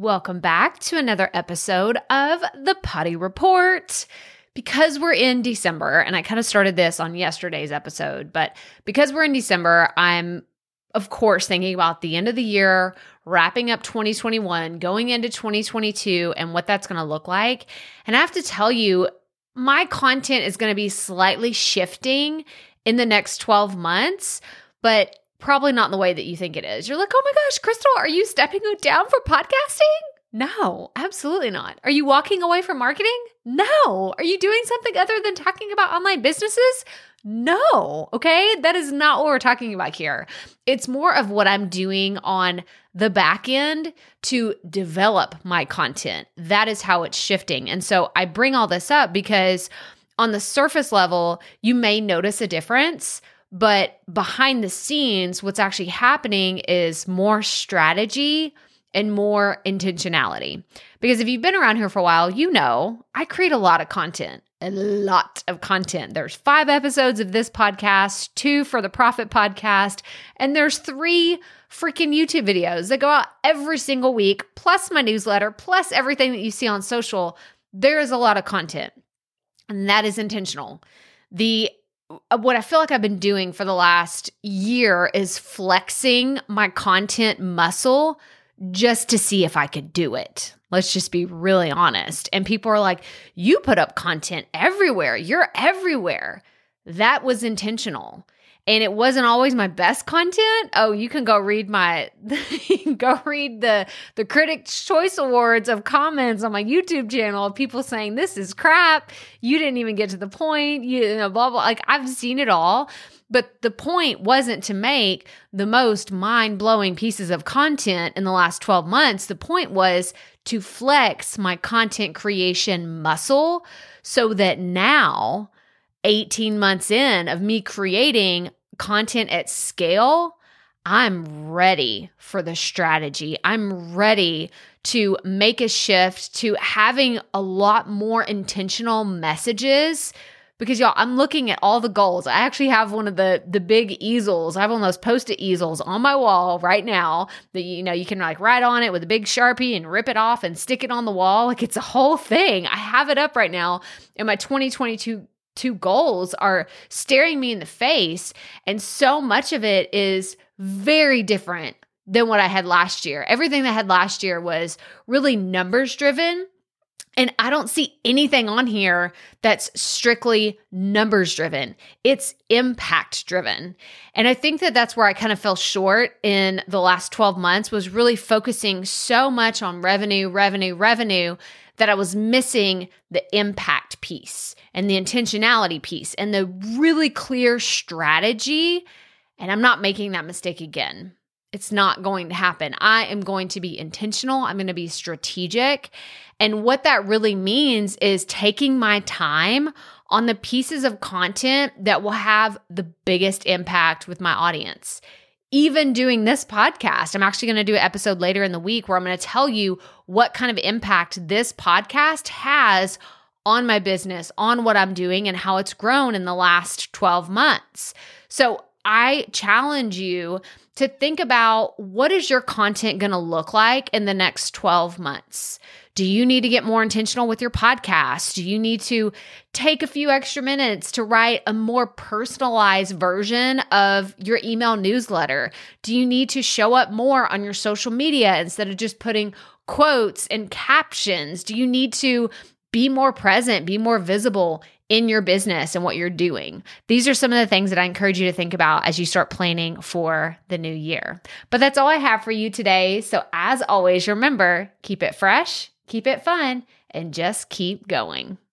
Welcome back to another episode of the Potty Report. Because we're in December, and I kind of started this on yesterday's episode, but because we're in December, I'm of course thinking about the end of the year, wrapping up 2021, going into 2022, and what that's going to look like. And I have to tell you, my content is going to be slightly shifting in the next 12 months, but probably not in the way that you think it is. You're like, oh my gosh, Crystal, are you stepping down for podcasting? No, absolutely not. Are you walking away from marketing? No. Are you doing something other than talking about online businesses? No. Okay. That is not what we're talking about here. It's more of what I'm doing on the back end to develop my content. That is how it's shifting. And so I bring all this up because on the surface level, you may notice a difference but behind the scenes, what's actually happening is more strategy and more intentionality. Because if you've been around here for a while, you know I create a lot of content, a lot of content. There's five episodes of this podcast, two for the Profit Podcast, and there's three freaking YouTube videos that go out every single week, plus my newsletter, plus everything that you see on social. There is a lot of content, and that is intentional. The Uh, what I feel like I've been doing for the last year is flexing my content muscle just to see if I could do it. Let's just be really honest. And people are like, you put up content everywhere, you're everywhere. That was intentional and it wasn't always my best content. Oh you can go read my go read the the critics choice awards of comments on my youtube channel of people saying this is crap. You didn't even get to the point you know blah blah like i've seen it all. But the point wasn't to make the most mind-blowing pieces of content in the last 12 months. The point was to flex my content creation muscle so that now 18 months in of me creating content at scale, I'm ready for the strategy. I'm ready to make a shift to having a lot more intentional messages. Because y'all i'm looking at all the goals. I actually have one of the the big easels. I have one of those post-it easels on my wall right now that you know you can like write on it with a big sharpie and rip it off and stick it on the wall. Like it's a whole thing. I have it up right now in my 2022 two goals are staring me in the face. And so much of it is very different than what I had last year. Everything that I had last year was really numbers driven. And I don't see anything on here that's strictly numbers driven. It's impact driven. And I think that that's where I kind of fell short in the last 12 months was really focusing so much on revenue, revenue, revenue that I was missing the piece and the intentionality piece and the really clear strategy. And I'm not making that mistake again. It's not going to happen. I am going to be intentional. I'm going to be strategic. And what that really means is taking my time on the pieces of content that will have the biggest impact with my audience even doing this podcast. I'm actually going to do an episode later in the week where I'm going to tell you what kind of impact this podcast has on my business, on what I'm doing, and how it's grown in the last 12 months. So I challenge you to think about what is your content going to look like in the next 12 months? Do you need to get more intentional with your podcast? Do you need to take a few extra minutes to write a more personalized version of your email newsletter? Do you need to show up more on your social media instead of just putting quotes and captions? Do you need to be more present, be more visible in your business and what you're doing. These are some of the things that I encourage you to think about as you start planning for the new year. But that's all I have for you today. So, as always, remember keep it fresh, keep it fun, and just keep going.